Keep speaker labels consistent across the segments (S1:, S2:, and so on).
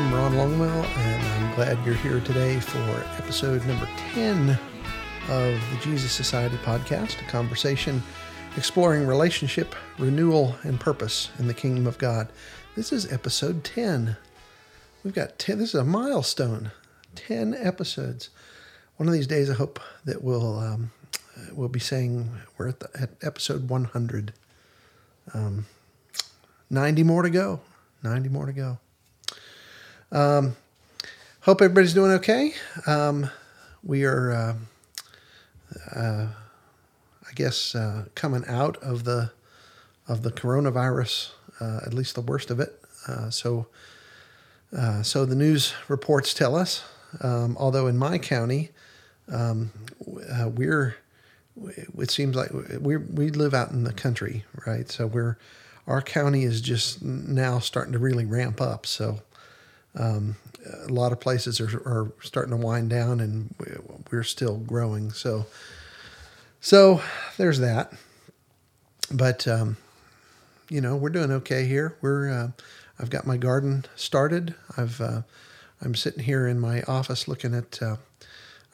S1: I'm Ron Longwell, and I'm glad you're here today for episode number 10 of the Jesus Society podcast, a conversation exploring relationship, renewal, and purpose in the kingdom of God. This is episode 10. We've got 10, this is a milestone, 10 episodes. One of these days, I hope that we'll, um, we'll be saying we're at, the, at episode 100. Um, 90 more to go. 90 more to go. Um, hope everybody's doing okay. Um, we are, uh, uh, I guess, uh, coming out of the of the coronavirus, uh, at least the worst of it. Uh, so, uh, so the news reports tell us. Um, although in my county, um, we're it seems like we we live out in the country, right? So we're our county is just now starting to really ramp up. So um, a lot of places are, are starting to wind down, and we're still growing. So, so there's that. But um, you know, we're doing okay here. We're uh, I've got my garden started. I've uh, I'm sitting here in my office looking at. Uh,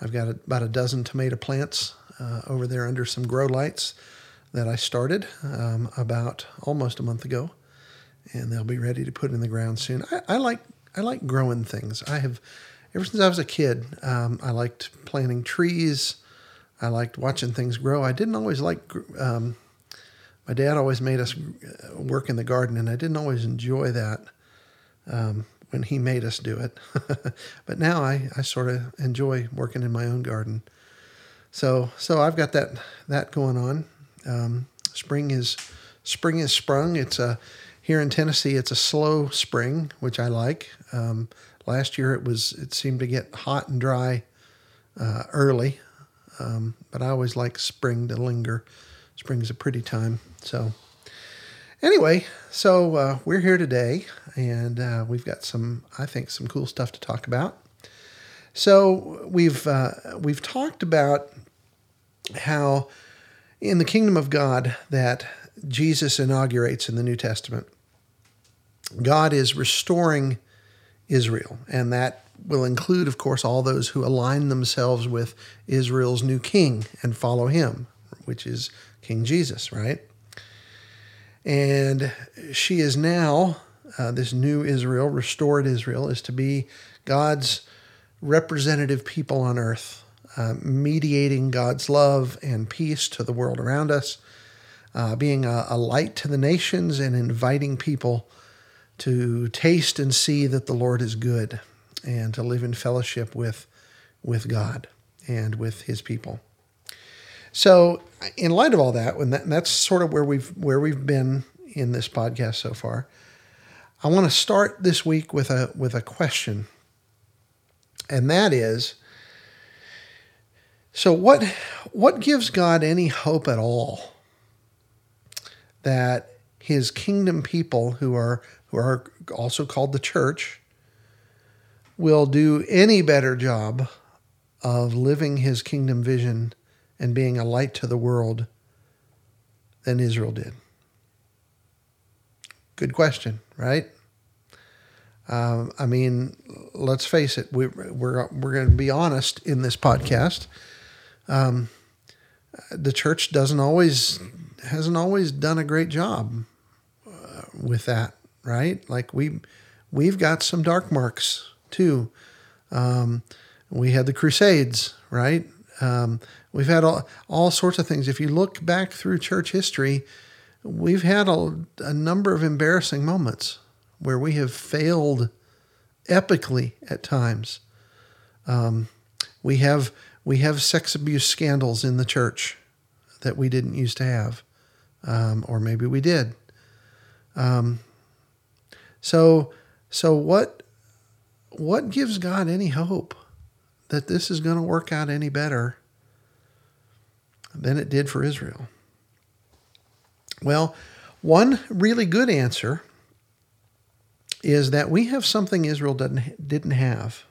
S1: I've got about a dozen tomato plants uh, over there under some grow lights that I started um, about almost a month ago, and they'll be ready to put in the ground soon. I, I like I like growing things. I have ever since I was a kid. Um, I liked planting trees. I liked watching things grow. I didn't always like. Um, my dad always made us uh, work in the garden, and I didn't always enjoy that um, when he made us do it. but now I, I sort of enjoy working in my own garden. So so I've got that that going on. Um, spring is spring is sprung. It's a here in Tennessee, it's a slow spring, which I like. Um, last year, it was it seemed to get hot and dry uh, early, um, but I always like spring to linger. Spring's a pretty time. So, anyway, so uh, we're here today, and uh, we've got some, I think, some cool stuff to talk about. So we've uh, we've talked about how in the kingdom of God that Jesus inaugurates in the New Testament God is restoring Israel, and that will include, of course, all those who align themselves with Israel's new king and follow him, which is King Jesus, right? And she is now, uh, this new Israel, restored Israel, is to be God's representative people on earth, uh, mediating God's love and peace to the world around us, uh, being a, a light to the nations and inviting people to taste and see that the Lord is good and to live in fellowship with, with God and with his people. So, in light of all that, when that, that's sort of where we've where we've been in this podcast so far, I want to start this week with a with a question, and that is: so what what gives God any hope at all that His kingdom people who are who are also called the church, will do any better job of living his kingdom vision and being a light to the world than Israel did? Good question, right? Um, I mean, let's face it. We, we're we're going to be honest in this podcast. Um, the church doesn't always hasn't always done a great job uh, with that right? Like we we've got some dark marks too. Um, we had the Crusades, right? Um, we've had all, all sorts of things. If you look back through church history, we've had a, a number of embarrassing moments where we have failed epically at times. Um, we have we have sex abuse scandals in the church that we didn't used to have, um, or maybe we did. Um, so so what what gives God any hope that this is going to work out any better than it did for Israel? Well, one really good answer is that we have something Israel didn't, didn't have.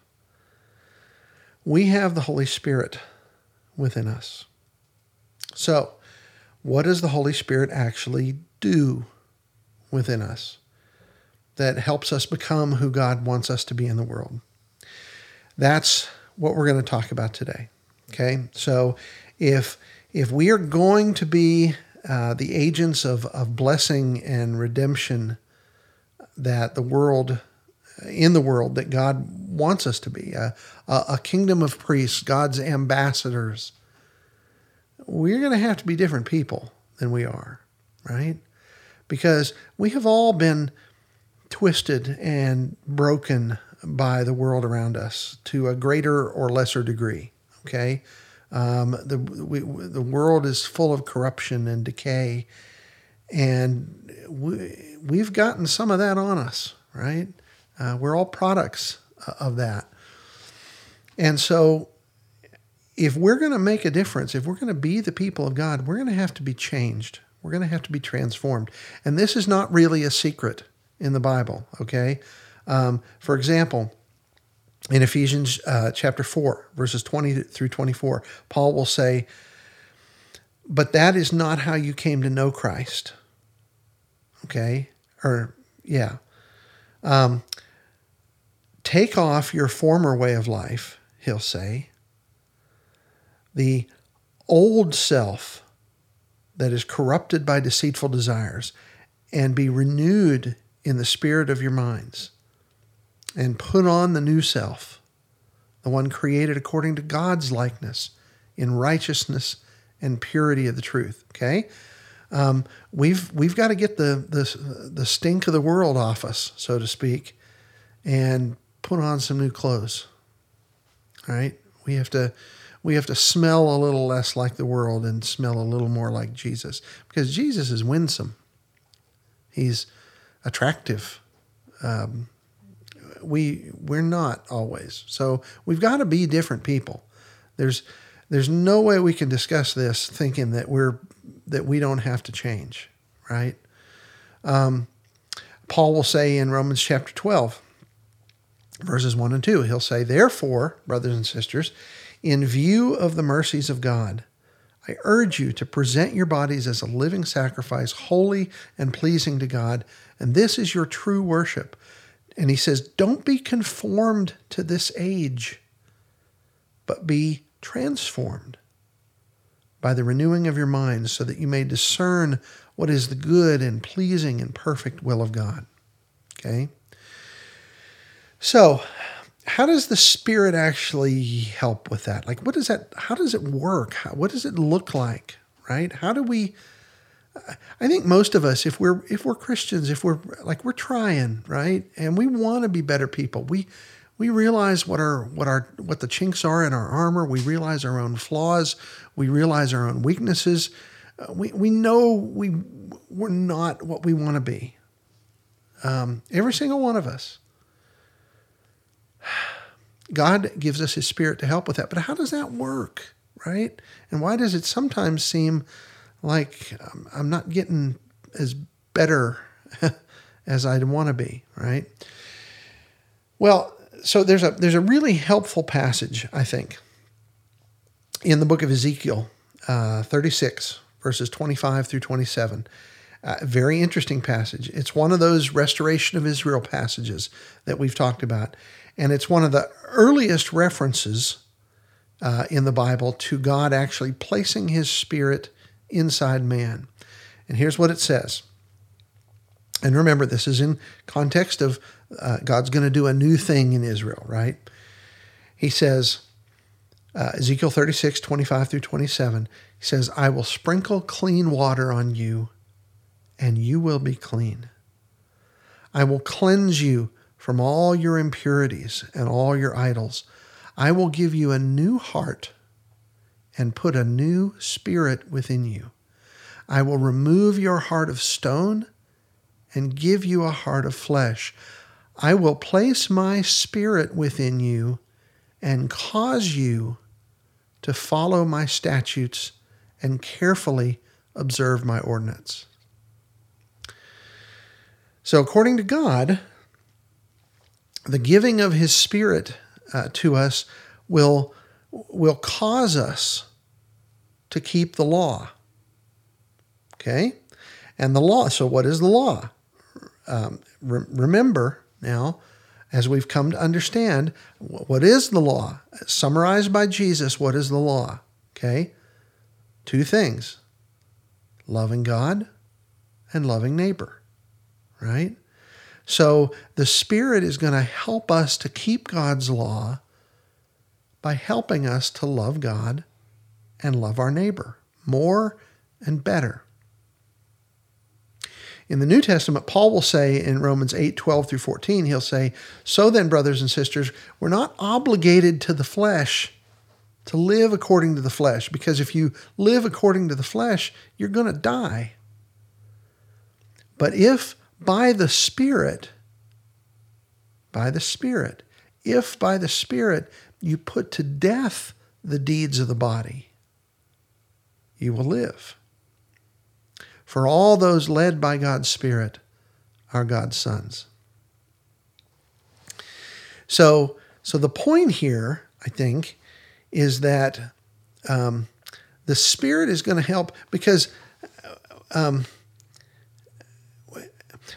S1: We have the Holy Spirit within us. So, what does the Holy Spirit actually do within us? That helps us become who God wants us to be in the world. That's what we're going to talk about today. Okay, so if if we are going to be uh, the agents of, of blessing and redemption that the world in the world that God wants us to be, a, a, a kingdom of priests, God's ambassadors, we're going to have to be different people than we are, right? Because we have all been twisted and broken by the world around us to a greater or lesser degree. Okay, um, the we, the world is full of corruption and decay, and we, we've gotten some of that on us. Right, uh, we're all products of that, and so if we're going to make a difference, if we're going to be the people of God, we're going to have to be changed. We're going to have to be transformed, and this is not really a secret in the Bible. Okay. Um, for example, in Ephesians uh, chapter 4, verses 20 through 24, Paul will say, But that is not how you came to know Christ. Okay? Or, yeah. Um, Take off your former way of life, he'll say. The old self that is corrupted by deceitful desires, and be renewed in the spirit of your minds and put on the new self, the one created according to God's likeness in righteousness and purity of the truth. Okay, um, we've we've got to get the, the the stink of the world off us, so to speak, and put on some new clothes. All right, we have to we have to smell a little less like the world and smell a little more like Jesus because Jesus is winsome. He's attractive. Um, we we're not always. So we've got to be different people. There's there's no way we can discuss this thinking that we're that we don't have to change, right? Um, Paul will say in Romans chapter 12, verses 1 and 2, he'll say, Therefore, brothers and sisters, in view of the mercies of God, I urge you to present your bodies as a living sacrifice, holy and pleasing to God, and this is your true worship. And he says, Don't be conformed to this age, but be transformed by the renewing of your minds, so that you may discern what is the good and pleasing and perfect will of God. Okay? So, how does the Spirit actually help with that? Like, what does that, how does it work? How, what does it look like? Right? How do we, I think most of us, if we're if we're Christians, if we're like we're trying, right, and we want to be better people, we we realize what our what our what the chinks are in our armor. We realize our own flaws. We realize our own weaknesses. Uh, we we know we we're not what we want to be. Um, every single one of us. God gives us His Spirit to help with that, but how does that work, right? And why does it sometimes seem like um, I'm not getting as better as I'd want to be, right? Well, so there's a there's a really helpful passage I think in the book of Ezekiel, uh, 36 verses 25 through 27. Uh, very interesting passage. It's one of those restoration of Israel passages that we've talked about, and it's one of the earliest references uh, in the Bible to God actually placing His Spirit inside man. And here's what it says. And remember, this is in context of uh, God's going to do a new thing in Israel, right? He says, uh, Ezekiel 36, 25 through 27, he says, I will sprinkle clean water on you, and you will be clean. I will cleanse you from all your impurities and all your idols. I will give you a new heart and put a new spirit within you. I will remove your heart of stone and give you a heart of flesh. I will place my spirit within you and cause you to follow my statutes and carefully observe my ordinance. So, according to God, the giving of his spirit uh, to us will will cause us to keep the law. Okay? And the law, so what is the law? um, re- remember now, as we've come to understand, what is the law? Summarized by Jesus, what is the law? Okay? Two things loving God and loving neighbor, right? So the Spirit is going to help us to keep God's law by helping us to love God and love our neighbor more and better. In the New Testament, Paul will say in Romans 8 12 through 14, he'll say, So then, brothers and sisters, we're not obligated to the flesh to live according to the flesh, because if you live according to the flesh, you're going to die. But if by the Spirit, by the Spirit, if by the Spirit you put to death the deeds of the body, you will live. For all those led by God's Spirit are God's sons. So, so the point here, I think, is that um, the Spirit is going to help because um,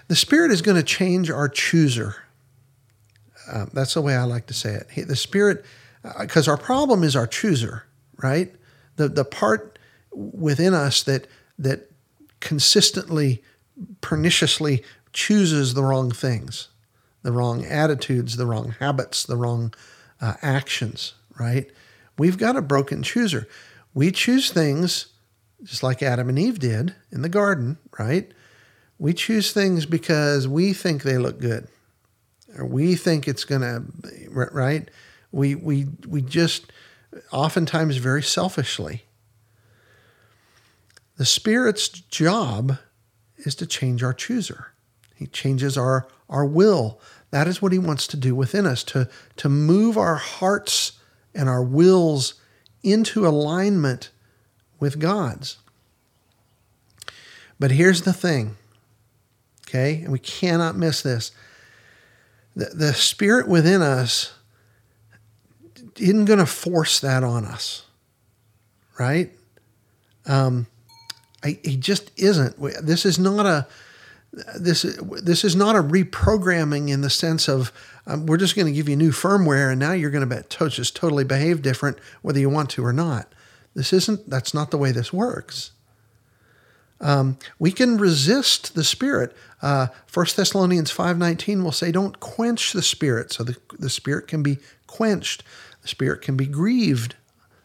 S1: the Spirit is going to change our chooser. Uh, that's the way I like to say it. The Spirit, because uh, our problem is our chooser, right? The the part within us that that consistently, perniciously chooses the wrong things, the wrong attitudes, the wrong habits, the wrong uh, actions, right? We've got a broken chooser. We choose things just like Adam and Eve did in the garden, right? We choose things because we think they look good, or we think it's to, right? We we we just oftentimes very selfishly the Spirit's job is to change our chooser. He changes our, our will. That is what He wants to do within us, to, to move our hearts and our wills into alignment with God's. But here's the thing, okay? And we cannot miss this. The, the Spirit within us isn't going to force that on us, right? Um, I, he just isn't. This is not a this this is not a reprogramming in the sense of um, we're just going to give you new firmware and now you're going to- just totally behave different whether you want to or not. This isn't. That's not the way this works. Um, we can resist the spirit. Uh, 1 Thessalonians 5.19 will say, don't quench the spirit. So the, the spirit can be quenched. The spirit can be grieved.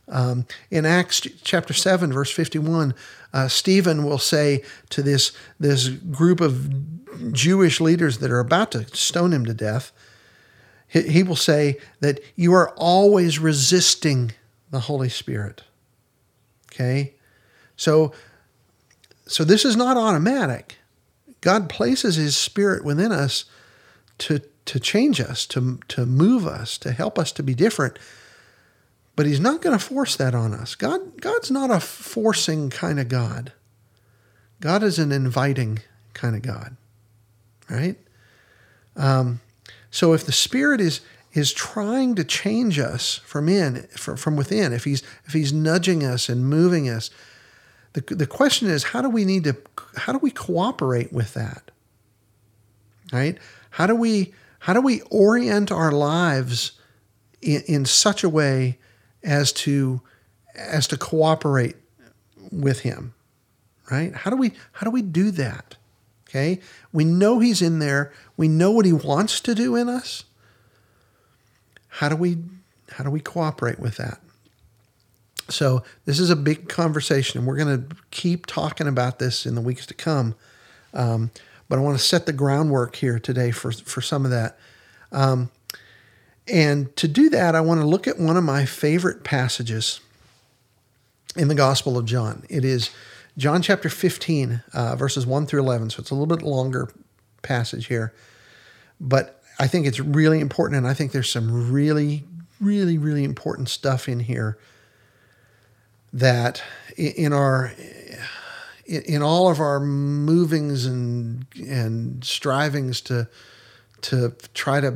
S1: Um, in Acts chapter 7, verse 51, uh, Stephen will say to this, this group of Jewish leaders that are about to stone him to death, he, he will say that you are always resisting the Holy Spirit. Okay? So, so this is not automatic. God places his spirit within us to, to change us, to, to move us, to help us to be different. But he's not going to force that on us. God, God's not a forcing kind of God. God is an inviting kind of God, right? Um, so if the Spirit is is trying to change us from in from, from within, if he's if he's nudging us and moving us, the the question is how do we need to how do we cooperate with that? Right? How do we how do we orient our lives in, in such a way as to as to cooperate with him? Right? How do we how do we do that? Okay? We know he's in there. We know what he wants to do in us. How do we how do we cooperate with that so this is a big conversation and we're going to keep talking about this in the weeks to come um, but i want to set the groundwork here today for for some of that um, and to do that, I want to look at one of my favorite passages in the Gospel of John. It is John chapter 15, uh, verses 1 through 11. So it's a little bit longer passage here. But I think it's really important. And I think there's some really, really, really important stuff in here that in our in all of our movings and and strivings to to try to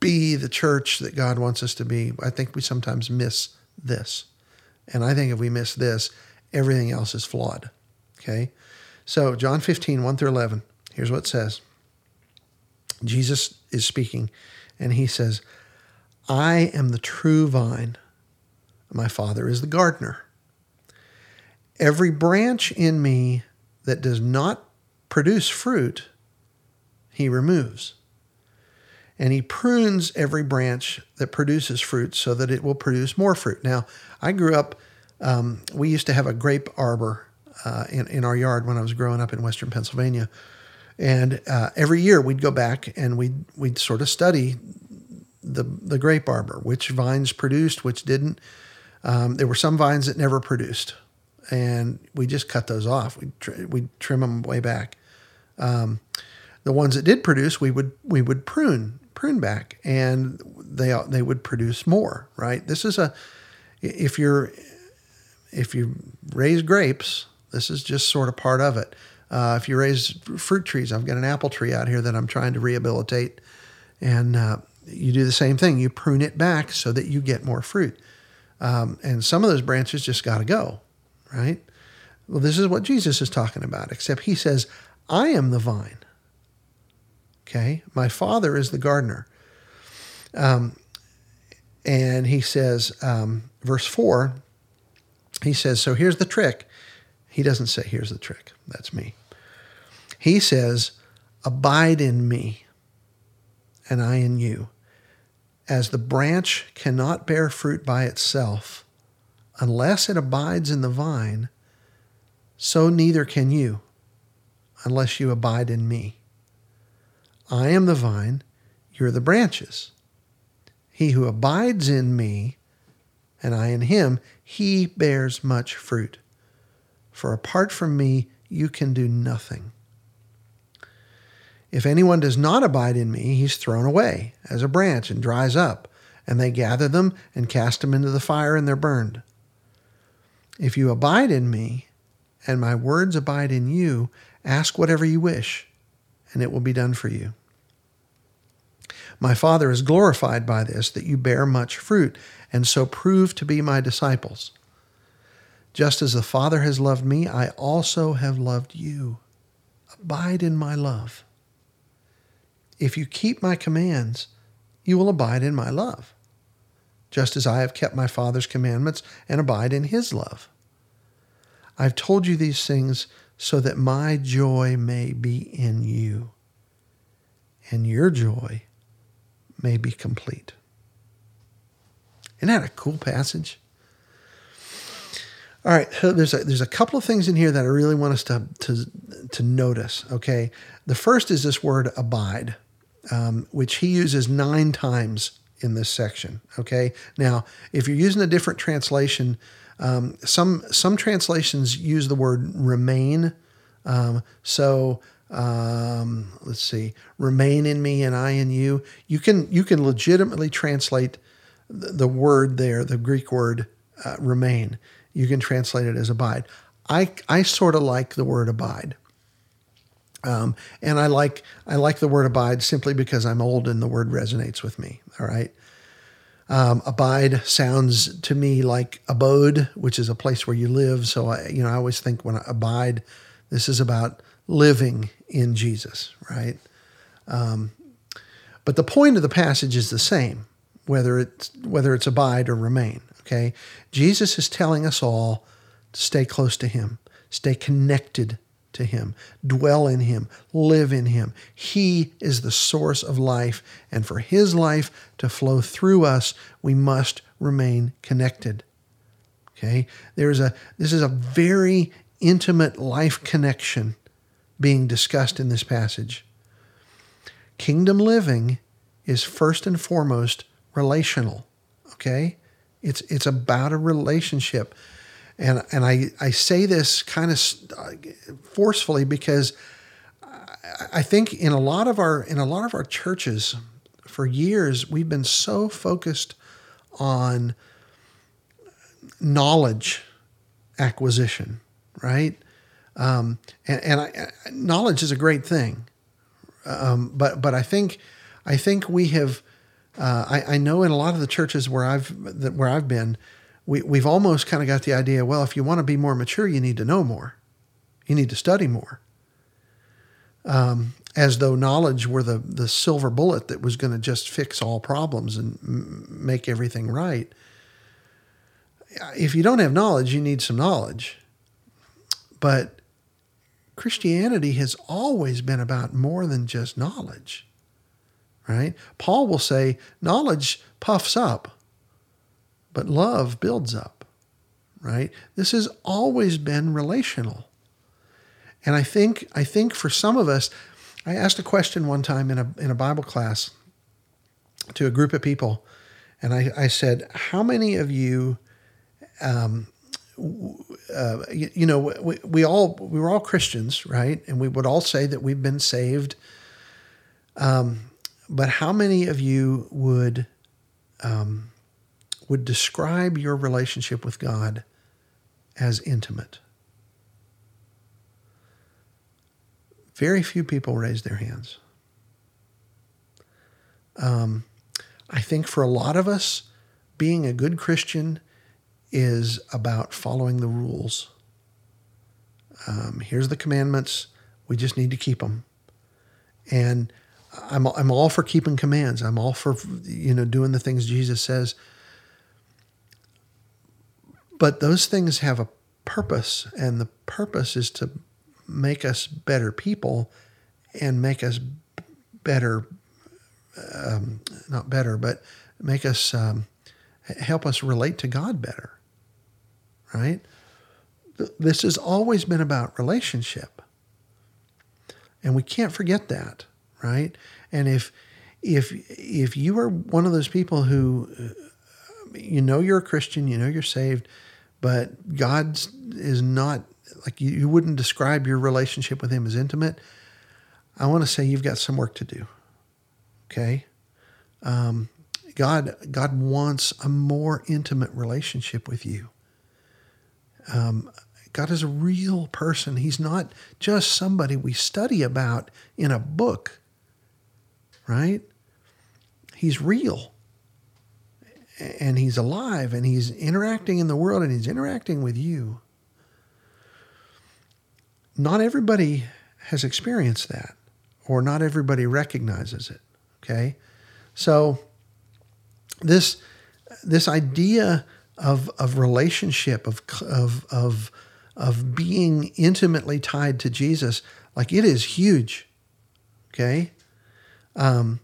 S1: be the church that God wants us to be, I think we sometimes miss this. And I think if we miss this, everything else is flawed. Okay? So, John 15, 1 through 11, here's what it says Jesus is speaking, and he says, I am the true vine. My Father is the gardener. Every branch in me that does not produce fruit, he removes. And he prunes every branch that produces fruit so that it will produce more fruit. Now, I grew up, um, we used to have a grape arbor uh, in, in our yard when I was growing up in Western Pennsylvania. And uh, every year we'd go back and we'd, we'd sort of study the, the grape arbor, which vines produced, which didn't. Um, there were some vines that never produced, and we just cut those off. We'd, tr- we'd trim them way back. Um, the ones that did produce, we would we would prune prune back, and they they would produce more. Right. This is a if you're if you raise grapes, this is just sort of part of it. Uh, if you raise fruit trees, I've got an apple tree out here that I'm trying to rehabilitate, and uh, you do the same thing. You prune it back so that you get more fruit. Um, and some of those branches just got to go, right? Well, this is what Jesus is talking about, except he says, I am the vine. Okay. My father is the gardener. Um, and he says, um, verse 4, he says, So here's the trick. He doesn't say, Here's the trick. That's me. He says, Abide in me, and I in you. As the branch cannot bear fruit by itself unless it abides in the vine, so neither can you unless you abide in me. I am the vine, you're the branches. He who abides in me, and I in him, he bears much fruit. For apart from me, you can do nothing. If anyone does not abide in me, he's thrown away as a branch and dries up, and they gather them and cast them into the fire, and they're burned. If you abide in me, and my words abide in you, ask whatever you wish, and it will be done for you. My Father is glorified by this, that you bear much fruit, and so prove to be my disciples. Just as the Father has loved me, I also have loved you. Abide in my love. If you keep my commands, you will abide in my love, just as I have kept my Father's commandments and abide in his love. I've told you these things so that my joy may be in you, and your joy may be complete. Isn't that a cool passage? All right, so there's a, there's a couple of things in here that I really want us to, to, to notice. Okay, the first is this word abide um, which he uses nine times in this section. Okay. Now, if you're using a different translation, um, some some translations use the word remain. Um, so um, let's see, remain in me and I in you. You can you can legitimately translate the, word there, the Greek word uh, remain. You can translate it as abide. I I sort of like the word abide. Um, and I like I like the word abide simply because I'm old and the word resonates with me. All right. Um, abide sounds to me like abode, which is a place where you live. So I, you know, I always think when I abide, this is about living in Jesus, right? Um, but the point of the passage is the same, whether it's whether it's abide or remain. Okay, Jesus is telling us all to stay close to Him, stay connected to Him, dwell in Him, live in Him. He is the source of life, and for His life to flow through us, we must remain connected. Okay? There's a this is a very intimate life connection being discussed in this passage. Kingdom living is first and foremost relational. Okay? It's it's about a relationship and and I I say this kind of forcefully because I think in a lot of our in a lot of our churches for years we've been so focused on knowledge acquisition, right? Um, and, and I, knowledge is a great thing, um, but but I think I think we have. Uh, I, I know in a lot of the churches where I've where I've been, we, we've almost kind of got the idea well, if you want to be more mature, you need to know more, you need to study more. Um, as though knowledge were the, the silver bullet that was going to just fix all problems and m- make everything right. If you don't have knowledge, you need some knowledge. But Christianity has always been about more than just knowledge, right? Paul will say, knowledge puffs up, but love builds up, right? This has always been relational. And I think, I think for some of us, I asked a question one time in a, in a Bible class to a group of people, and I, I said, How many of you, um, uh, you, you, know, we, we all we were all Christians, right? And we would all say that we've been saved. Um, but how many of you would um, would describe your relationship with God as intimate? Very few people raise their hands. Um, I think for a lot of us, being a good Christian is about following the rules. Um, here's the commandments. We just need to keep them. And I'm, I'm all for keeping commands. I'm all for, you know, doing the things Jesus says. But those things have a purpose, and the purpose is to make us better people and make us better, um, not better, but make us um, help us relate to God better. Right? This has always been about relationship. And we can't forget that, right? And if if if you are one of those people who you know you're a Christian, you know you're saved, but God is not like you, you wouldn't describe your relationship with him as intimate, I want to say you've got some work to do. Okay? Um, God, God wants a more intimate relationship with you. Um, God is a real person. He's not just somebody we study about in a book, right? He's real. And he's alive and he's interacting in the world and he's interacting with you not everybody has experienced that, or not everybody recognizes it. Okay, so this this idea of of relationship of of of of being intimately tied to Jesus, like it is huge. Okay, um,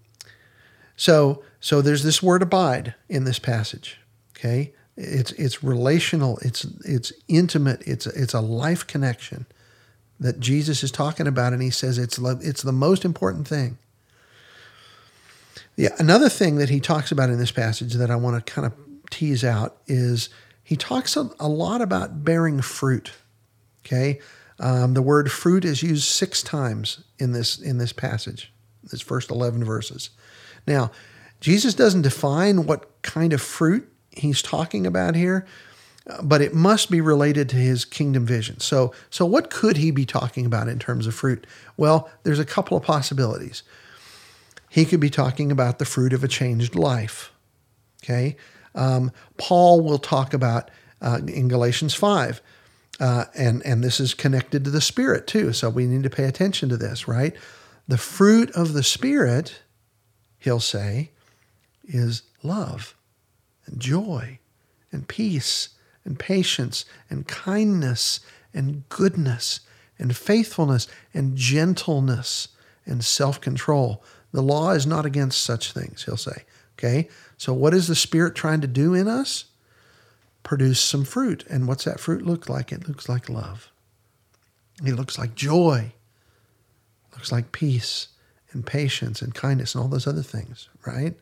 S1: so so there's this word abide in this passage. Okay, it's it's relational. It's it's intimate. It's it's a life connection that Jesus is talking about, and he says it's it's the most important thing. Yeah, another thing that he talks about in this passage that I want to kind of tease out is he talks a, a lot about bearing fruit. Okay, um, the word fruit is used six times in this in this passage, this first eleven verses. Now, Jesus doesn't define what kind of fruit he's talking about here, but it must be related to his kingdom vision. So, so what could he be talking about in terms of fruit? Well, there's a couple of possibilities. He could be talking about the fruit of a changed life. Okay, um, Paul will talk about uh, in Galatians five, uh, and and this is connected to the Spirit too. So we need to pay attention to this, right? The fruit of the Spirit, he'll say, is love and joy and peace and patience and kindness and goodness and faithfulness and gentleness and self control. The law is not against such things, he'll say. Okay? So, what is the Spirit trying to do in us? Produce some fruit. And what's that fruit look like? It looks like love. It looks like joy. It looks like peace and patience and kindness and all those other things, right?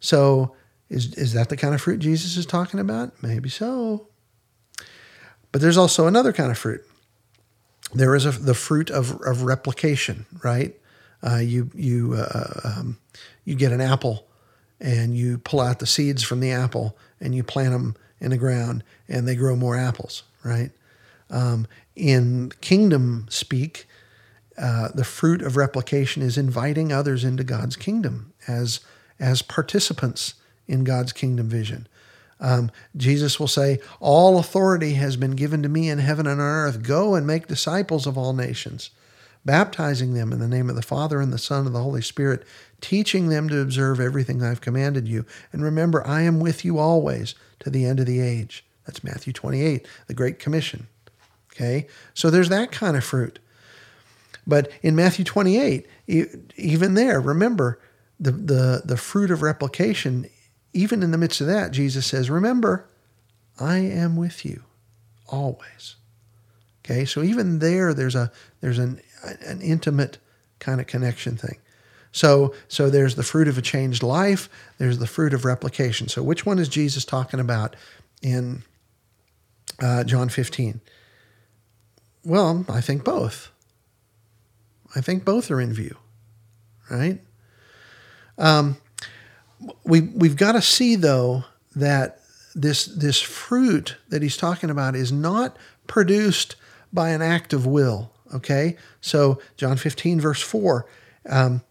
S1: So, is, is that the kind of fruit Jesus is talking about? Maybe so. But there's also another kind of fruit. There is a, the fruit of, of replication, right? Uh, you you uh, um, you get an apple, and you pull out the seeds from the apple, and you plant them in the ground, and they grow more apples, right? Um, in kingdom speak, uh, the fruit of replication is inviting others into God's kingdom as as participants in God's kingdom vision. Um, Jesus will say, All authority has been given to me in heaven and on earth. Go and make disciples of all nations, baptizing them in the name of the Father and the Son and the Holy Spirit, teaching them to observe everything I've commanded you. And remember, I am with you always to the end of the age. That's Matthew 28, the Great Commission. Okay? So there's that kind of fruit. But in Matthew 28, even there, remember the, the, the fruit of replication, even in the midst of that, Jesus says, Remember, I am with you always. Okay, so even there, there's a there's an an intimate kind of connection thing. So so there's the fruit of a changed life. There's the fruit of replication. So which one is Jesus talking about in uh, John 15? Well, I think both. I think both are in view, right? Um, we we've got to see though that this this fruit that he's talking about is not produced by an act of will. Okay, so John 15 verse 4, um,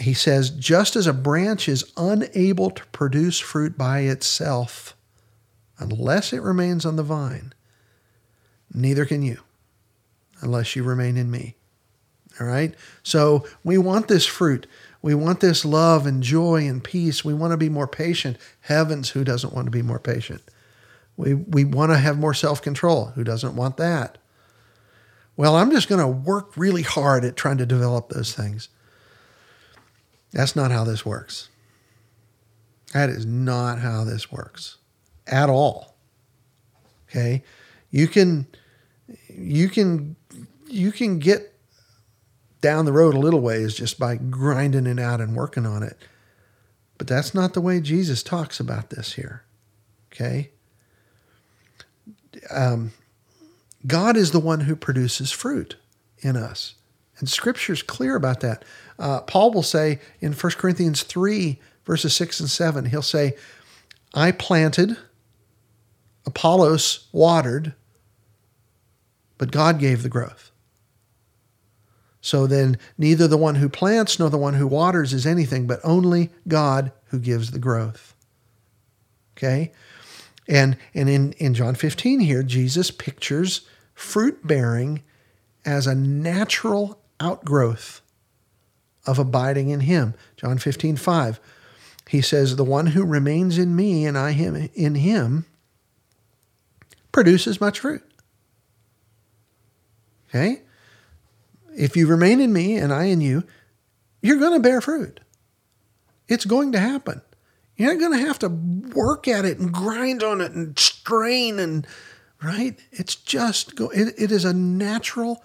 S1: he says, just as a branch is unable to produce fruit by itself unless it remains on the vine, neither can you unless you remain in me. All right? So we want this fruit. We want this love and joy and peace. We want to be more patient. Heavens, who doesn't want to be more patient? We, we want to have more self control. Who doesn't want that? Well, I'm just going to work really hard at trying to develop those things. That's not how this works. That is not how this works at all. Okay? You can you can you can get down the road a little ways just by grinding it out and working on it. But that's not the way Jesus talks about this here. Okay? Um, God is the one who produces fruit in us. And scripture's clear about that. Uh, Paul will say in 1 Corinthians 3, verses 6 and 7, he'll say, I planted, Apollos watered, but God gave the growth. So then, neither the one who plants nor the one who waters is anything, but only God who gives the growth. Okay? And, and in, in John 15 here, Jesus pictures fruit bearing as a natural outgrowth of abiding in Him. John 15, 5. He says, The one who remains in me and I him in him produces much fruit. Okay? If you remain in me and I in you, you're going to bear fruit. It's going to happen. You're not going to have to work at it and grind on it and strain and right. It's just go. It, it is a natural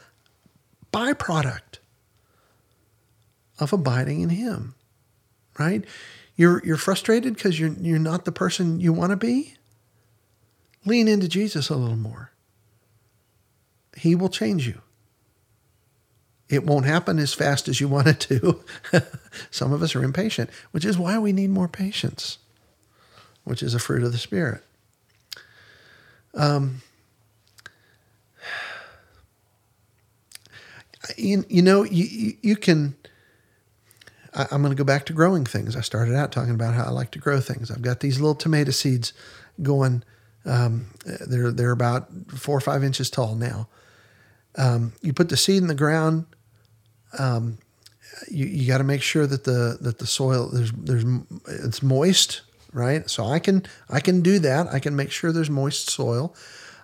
S1: byproduct of abiding in Him. Right. You're you're frustrated because you're you're not the person you want to be. Lean into Jesus a little more. He will change you. It won't happen as fast as you want it to. Some of us are impatient, which is why we need more patience, which is a fruit of the Spirit. Um, you, you know, you, you can. I, I'm going to go back to growing things. I started out talking about how I like to grow things. I've got these little tomato seeds going. Um, they're they're about four or five inches tall now. Um, you put the seed in the ground um, you, you got to make sure that the that the soil there's there's it's moist, right? So I can I can do that. I can make sure there's moist soil.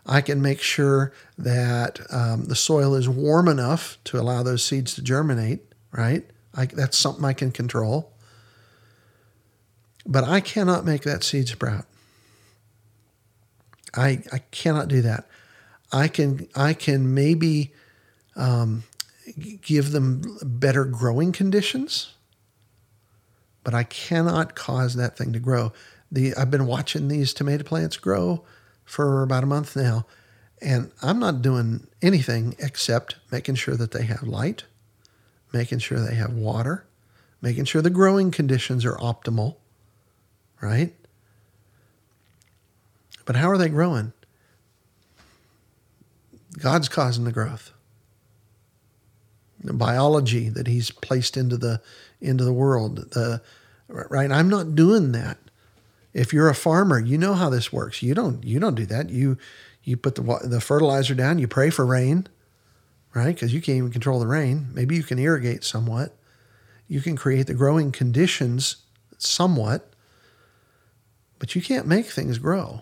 S1: I can make sure that um, the soil is warm enough to allow those seeds to germinate, right? I, that's something I can control. But I cannot make that seed sprout. I I cannot do that. I can I can maybe um, give them better growing conditions, but I cannot cause that thing to grow. The I've been watching these tomato plants grow for about a month now, and I'm not doing anything except making sure that they have light, making sure they have water, making sure the growing conditions are optimal, right? But how are they growing? God's causing the growth The biology that he's placed into the into the world. The, right? I'm not doing that. If you're a farmer, you know how this works. You don't you don't do that. You you put the the fertilizer down. You pray for rain, right? Because you can't even control the rain. Maybe you can irrigate somewhat. You can create the growing conditions somewhat, but you can't make things grow.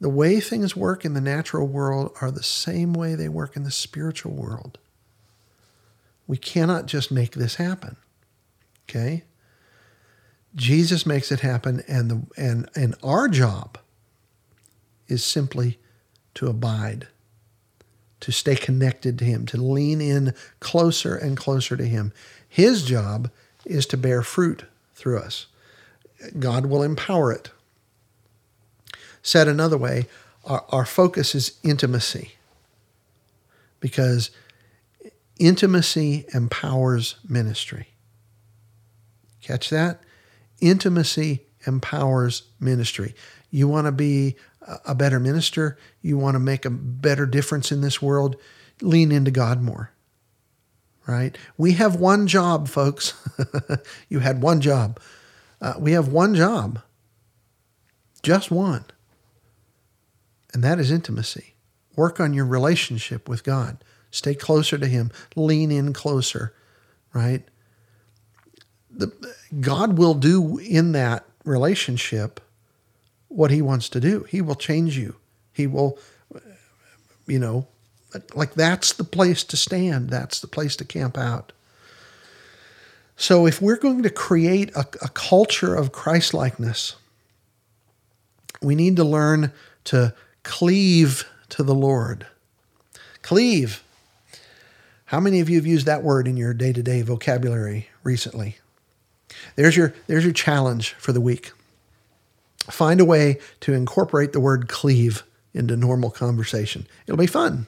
S1: The way things work in the natural world are the same way they work in the spiritual world. We cannot just make this happen. Okay? Jesus makes it happen and the and and our job is simply to abide, to stay connected to him, to lean in closer and closer to him. His job is to bear fruit through us. God will empower it. Said another way, our, our focus is intimacy because intimacy empowers ministry. Catch that? Intimacy empowers ministry. You want to be a better minister, you want to make a better difference in this world, lean into God more. Right? We have one job, folks. you had one job. Uh, we have one job, just one and that is intimacy. Work on your relationship with God. Stay closer to Him. Lean in closer, right? The, God will do in that relationship what He wants to do. He will change you. He will, you know, like that's the place to stand. That's the place to camp out. So if we're going to create a, a culture of Christlikeness, we need to learn to cleave to the Lord. Cleave. How many of you have used that word in your day to day vocabulary recently? There's your, there's your challenge for the week. Find a way to incorporate the word cleave into normal conversation. It'll be fun.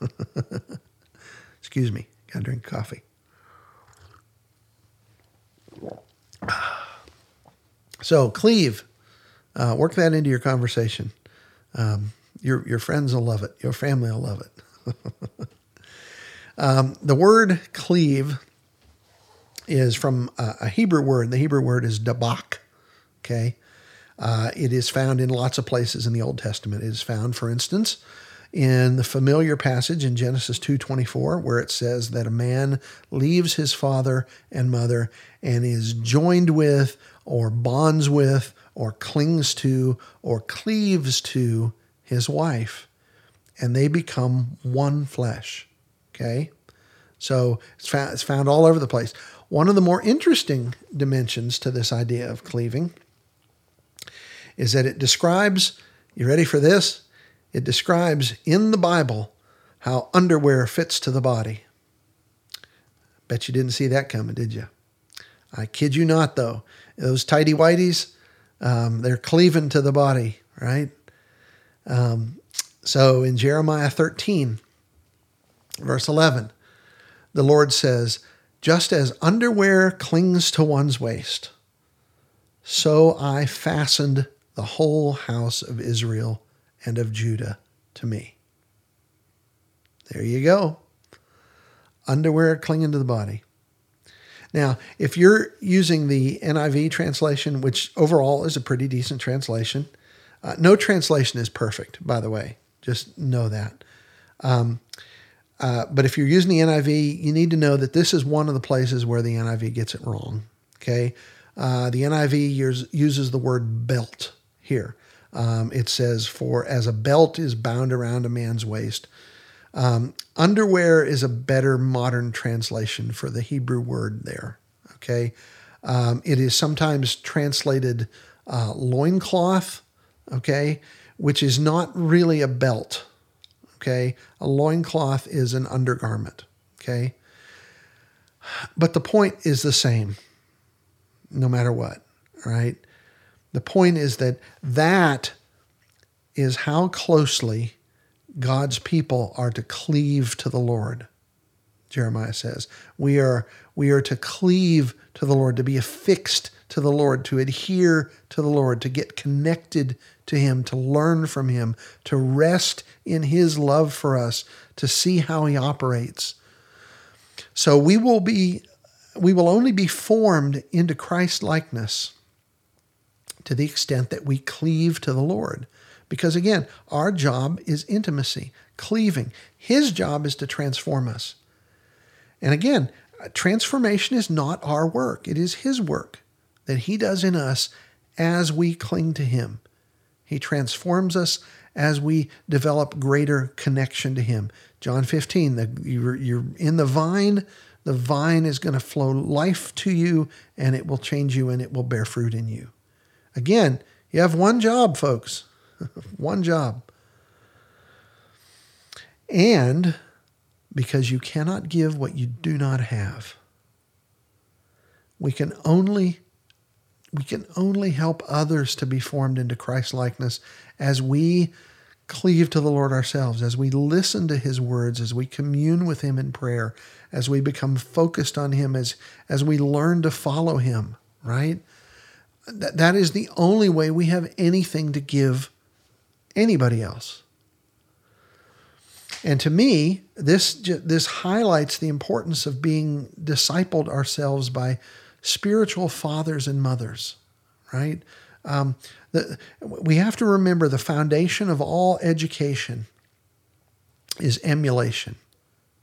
S1: Excuse me, gotta drink coffee. So, cleave, uh, work that into your conversation. Um, your, your friends will love it. Your family will love it. um, the word cleave is from a, a, Hebrew word. The Hebrew word is dabak. Okay. Uh, it is found in lots of places in the Old Testament. It is found, for instance, in the familiar passage in Genesis 2:24 where it says that a man leaves his father and mother and is joined with or bonds with or clings to or cleaves to his wife, and they become one flesh. Okay? So it's found, it's found all over the place. One of the more interesting dimensions to this idea of cleaving is that it describes, you ready for this? It describes in the Bible how underwear fits to the body. Bet you didn't see that coming, did you? I kid you not, though. Those tidy whities, um, they're cleaving to the body, right? Um, so in Jeremiah 13, verse 11, the Lord says, Just as underwear clings to one's waist, so I fastened the whole house of Israel and of Judah to me. There you go. Underwear clinging to the body. Now, if you're using the NIV translation, which overall is a pretty decent translation, uh, no translation is perfect, by the way. Just know that. Um, uh, but if you're using the NIV, you need to know that this is one of the places where the NIV gets it wrong. Okay. Uh, the NIV use, uses the word belt here. Um, it says, for as a belt is bound around a man's waist. Um, underwear is a better modern translation for the Hebrew word there. Okay. Um, it is sometimes translated uh, loincloth okay, which is not really a belt, okay? A loincloth is an undergarment, okay? But the point is the same, no matter what, right? The point is that that is how closely God's people are to cleave to the Lord. Jeremiah says, we are we are to cleave to the Lord, to be affixed to the Lord, to adhere to the Lord, to get connected to Him, to learn from Him, to rest in His love for us, to see how He operates. So we will be, we will only be formed into Christ likeness to the extent that we cleave to the Lord. Because again, our job is intimacy, cleaving. His job is to transform us. And again, transformation is not our work, it is His work that He does in us as we cling to Him. He transforms us as we develop greater connection to Him. John 15, the, you're, you're in the vine, the vine is going to flow life to you and it will change you and it will bear fruit in you. Again, you have one job, folks. one job. And because you cannot give what you do not have. We can only we can only help others to be formed into Christ likeness as we cleave to the Lord ourselves, as we listen to his words, as we commune with him in prayer, as we become focused on him, as, as we learn to follow him, right? That, that is the only way we have anything to give anybody else. And to me, this, this highlights the importance of being discipled ourselves by spiritual fathers and mothers, right? Um, the, we have to remember the foundation of all education is emulation,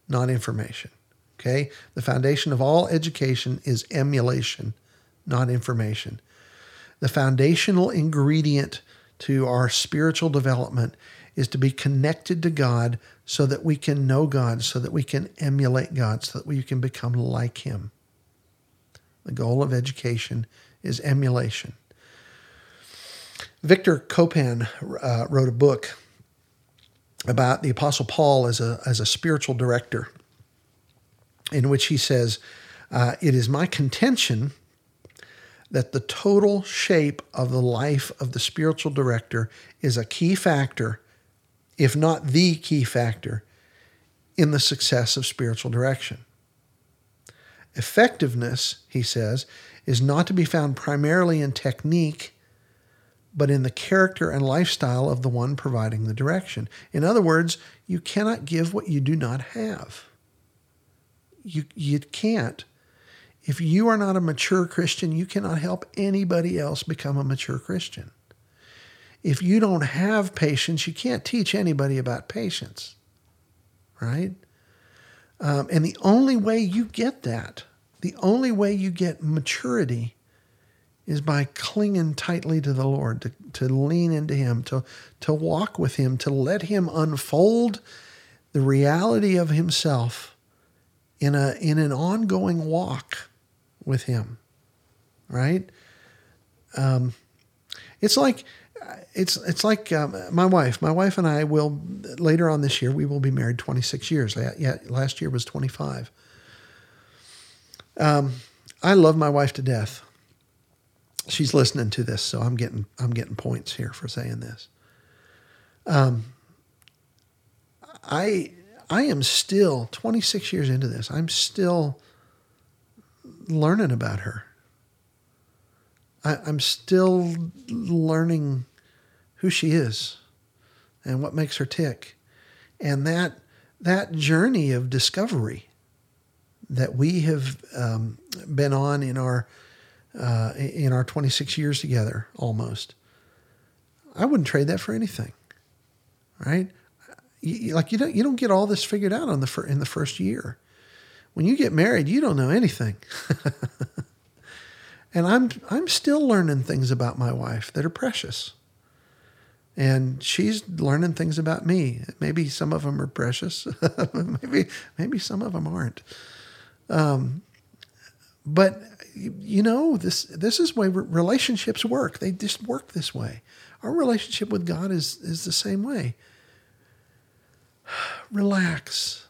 S1: not information. Okay? The foundation of all education is emulation, not information. The foundational ingredient to our spiritual development is to be connected to God so that we can know God, so that we can emulate God, so that we can become like Him. The goal of education is emulation. Victor Copan uh, wrote a book about the Apostle Paul as a, as a spiritual director, in which he says, uh, It is my contention that the total shape of the life of the spiritual director is a key factor, if not the key factor, in the success of spiritual direction. Effectiveness, he says, is not to be found primarily in technique, but in the character and lifestyle of the one providing the direction. In other words, you cannot give what you do not have. You, you can't. If you are not a mature Christian, you cannot help anybody else become a mature Christian. If you don't have patience, you can't teach anybody about patience, right? Um, and the only way you get that, the only way you get maturity is by clinging tightly to the Lord, to, to lean into Him, to, to walk with Him, to let Him unfold the reality of Himself in, a, in an ongoing walk with Him, right? Um, it's like it's it's like um, my wife. My wife and I will later on this year we will be married 26 years. Yeah, last year was 25. Um, I love my wife to death. She's listening to this, so I'm getting I'm getting points here for saying this. Um, I I am still 26 years into this. I'm still learning about her. I, I'm still learning who she is and what makes her tick. And that that journey of discovery that we have um, been on in our uh, in our 26 years together almost, I wouldn't trade that for anything, right? You, like you don't you don't get all this figured out on the fir- in the first year. When you get married, you don't know anything. and I'm I'm still learning things about my wife that are precious and she's learning things about me. Maybe some of them are precious. maybe maybe some of them aren't. Um, but you know this this is way relationships work. They just work this way. Our relationship with God is is the same way. Relax.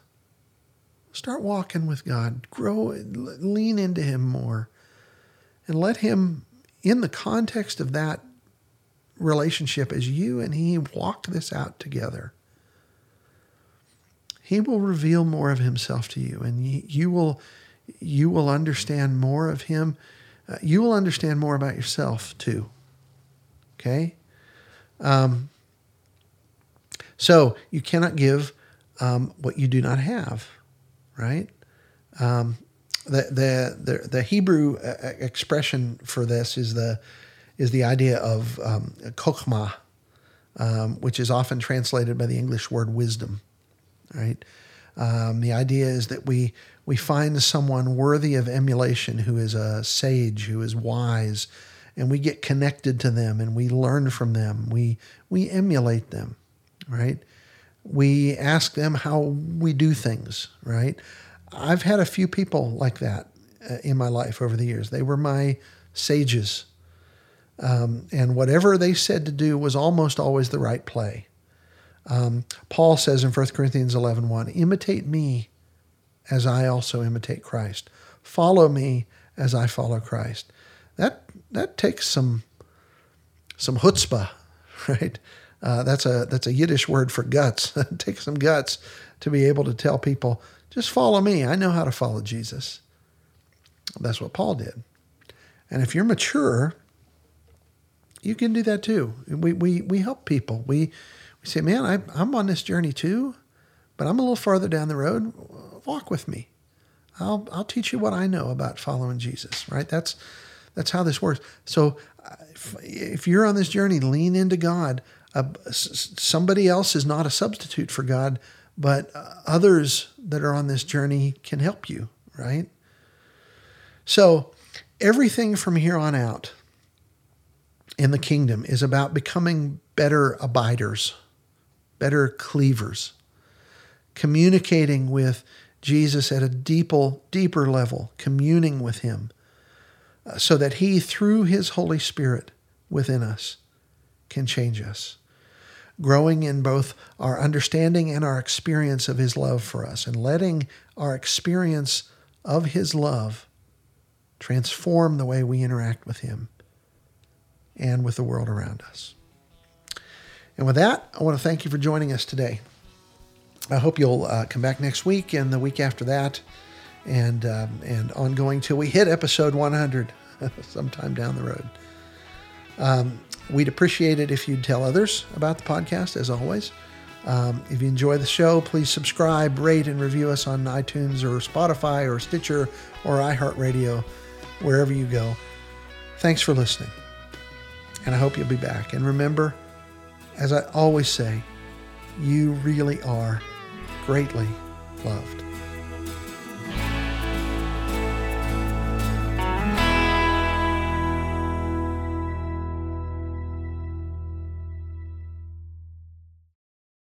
S1: Start walking with God. Grow, lean into Him more, and let Him, in the context of that relationship as you and He walk this out together, He will reveal more of Himself to you, and you will you will understand more of Him. Uh, you will understand more about yourself too. Okay. Um, so you cannot give um, what you do not have, right? Um, the, the the the Hebrew uh, expression for this is the is the idea of um, um, which is often translated by the English word wisdom. Right? Um, the idea is that we we find someone worthy of emulation who is a sage, who is wise, and we get connected to them and we learn from them. We we emulate them, right? We ask them how we do things, right? I've had a few people like that uh, in my life over the years. They were my sages. Um, and whatever they said to do was almost always the right play. Um, Paul says in 1 Corinthians 11 1, imitate me as I also imitate Christ. Follow me as I follow Christ. That that takes some some chutzpah, right? Uh, that's a that's a Yiddish word for guts. it takes some guts to be able to tell people, just follow me. I know how to follow Jesus. That's what Paul did. And if you're mature, you can do that too. We we we help people. We we say, man, I, I'm on this journey too, but I'm a little farther down the road. Walk with me. I'll I'll teach you what I know about following Jesus. Right? That's that's how this works. So if, if you're on this journey, lean into God. Uh, somebody else is not a substitute for God, but others that are on this journey can help you, right? So everything from here on out in the kingdom is about becoming better abiders, better cleavers, communicating with Jesus at a deeper, deeper level, communing with him, uh, so that he, through his Holy Spirit within us, can change us. Growing in both our understanding and our experience of his love for us, and letting our experience of his love transform the way we interact with him and with the world around us. And with that, I want to thank you for joining us today. I hope you'll uh, come back next week and the week after that, and um, and ongoing till we hit episode 100 sometime down the road. Um, we'd appreciate it if you'd tell others about the podcast, as always. Um, if you enjoy the show, please subscribe, rate, and review us on iTunes or Spotify or Stitcher or iHeartRadio, wherever you go. Thanks for listening, and I hope you'll be back. And remember, as I always say, you really are greatly loved.